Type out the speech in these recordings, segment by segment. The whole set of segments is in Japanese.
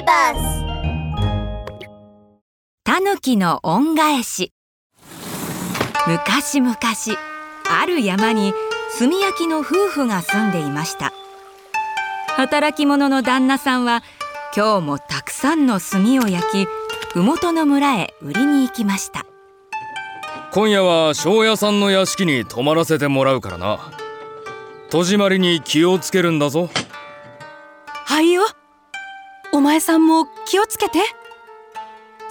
ビバスタヌキの恩返し。昔々ある山に炭焼きの夫婦が住んでいました。働き者の旦那さんは今日もたくさんの炭を焼き麓の村へ売りに行きました。今夜は庄屋さんの屋敷に泊まらせてもらうからな。戸締まりに気をつけるんだぞ。はいよお前さんも気をつけて。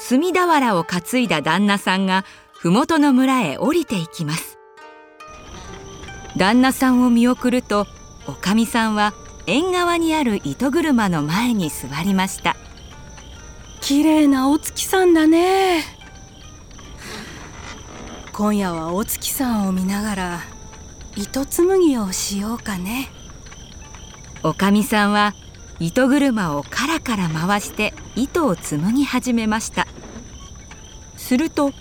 炭俵を担いだ旦那さんが麓の村へ降りていきます。旦那さんを見送るとおかみさんは縁側にある糸車の前に座りました。綺麗なお月さんだね。今夜はお月さんを見ながら糸紡ぎをしようかね。おかみさんは糸車をカラカラ回して糸を紡ぎ始めました。すると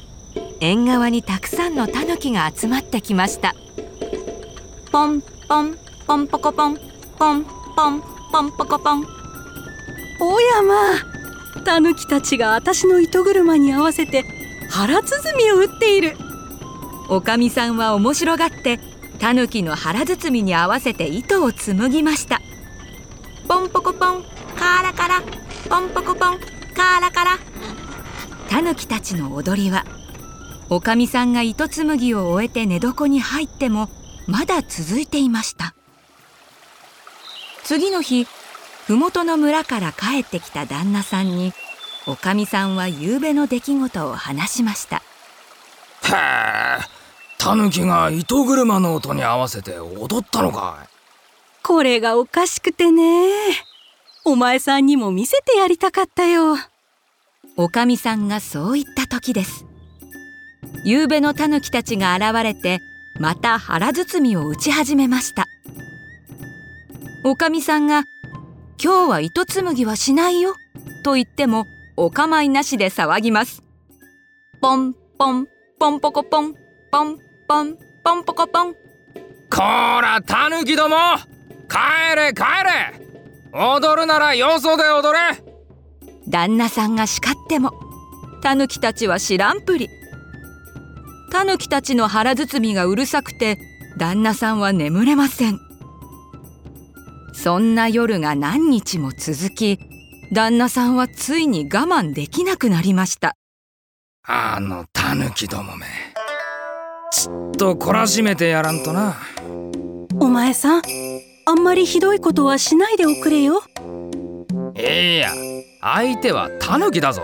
縁側にたくさんのタヌキが集まってきました。ポンポンポンポコポン。ポンポンポンポコポン。おやまあタヌキたちが私の糸車に合わせて腹包みを打っている。おかみさんは面白がってタヌキの腹包みに合わせて糸を紡ぎましたポンポコポンカーラカラ。ポンポコポンカーラカラ。タヌキたちの踊りはおかみさんが糸紡ぎを終えて寝床に入ってもまだ続いていました。次の日麓の村から帰ってきた旦那さんにおかみさんは夕べの出来事を話しました。へえタヌキが糸車の音に合わせて踊ったのかいこれがおかしくてね。お前さんにも見せてやりたかったよ。おかみさんがそう言った時です。夕べのタヌキたちが現れてまた腹包みを打ち始めました。おかみさんが「今日は糸紡ぎはしないよ」と言ってもお構いなしで騒ぎます。ポンポンポンポコポンポンポンポンポコポン。こらタヌキども帰れ帰れ。踊るならよそで踊れ。旦那さんが叱ってもタヌキたちは知らんぷり。タヌキたちの腹包みがうるさくて旦那さんは眠れません。そんな夜が何日も続き旦那さんはついに我慢できなくなりました。あのタヌキどもめ。ちっと懲らしめてやらんとな。お前さんあんまりひどいことはしないでおくれよ。いや。相手はタヌキだぞ。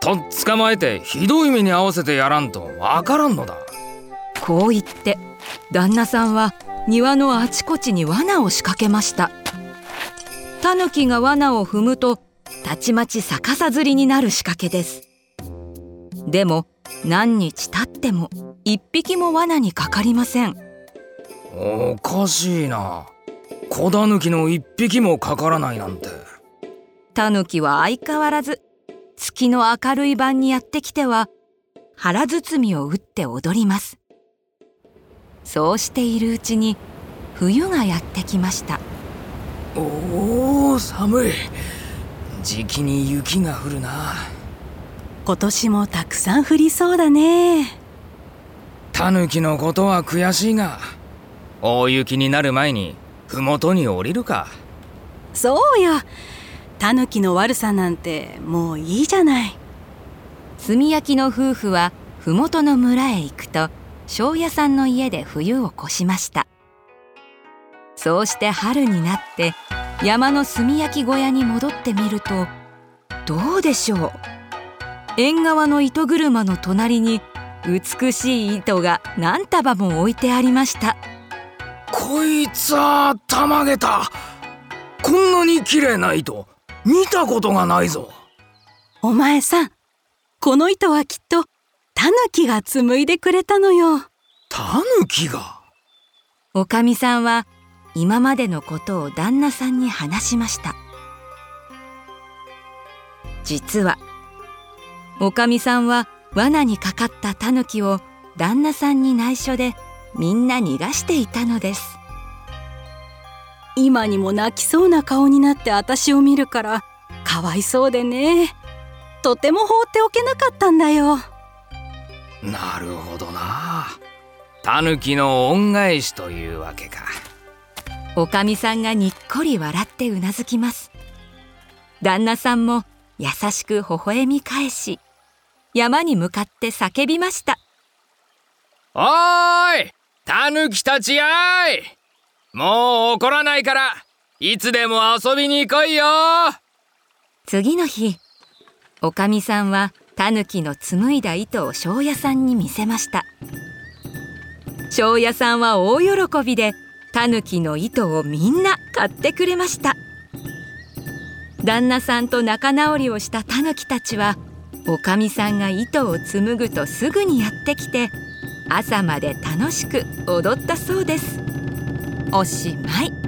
とっ捕まえてひどい目に合わせてやらんとわからんのだ。こう言って旦那さんは庭のあちこちに罠を仕掛けました。タヌキが罠を踏むとたちまち逆さずりになる仕掛けです。でも何日経っても一匹も罠にかかりません。おかしいな小タヌキの一匹もかからないなんて。タヌキは相変わらず月の明るい晩にやってきては腹包みを打って踊ります。そうしているうちに冬がやってきました。おお寒い。時期に雪が降るな。今年もたくさん降りそうだね。タヌキのことは悔しいが大雪になる前に麓に降りるか。そうよタヌキの悪さなんてもういいじゃない。炭焼きの夫婦は麓の村へ行くと庄屋さんの家で冬を越しました。そうして春になって山の炭焼き小屋に戻ってみるとどうでしょう。縁側の糸車の隣に美しい糸が何束も置いてありました。こいつはたまげたこんなに綺麗な糸見たことがないぞ。お前さんこの糸はきっとタヌキが紡いでくれたのよ。タヌキが？おかみさんは今までのことを旦那さんに話しました。実はおかみさんは罠にかかったタヌキを旦那さんに内緒でみんな逃がしていたのです。今にも泣きそうな顔になって私を見るからかわいそうでね。とても放っておけなかったんだよ。なるほどな。タヌキの恩返しというわけか。おかみさんがにっこり笑ってうなずきます。旦那さんも優しく微笑み返し山に向かって叫びました。おーいタヌキたちやい。もう怒らないからいつでも遊びに来いよ。次の日おかみさんはタヌキの紡いだ糸を庄屋さんに見せました。庄屋さんは大喜びでタヌキの糸をみんな買ってくれました。旦那さんと仲直りをしたタヌキたちはおかみさんが糸を紡ぐとすぐにやってきて朝まで楽しく踊ったそうです。おしまい。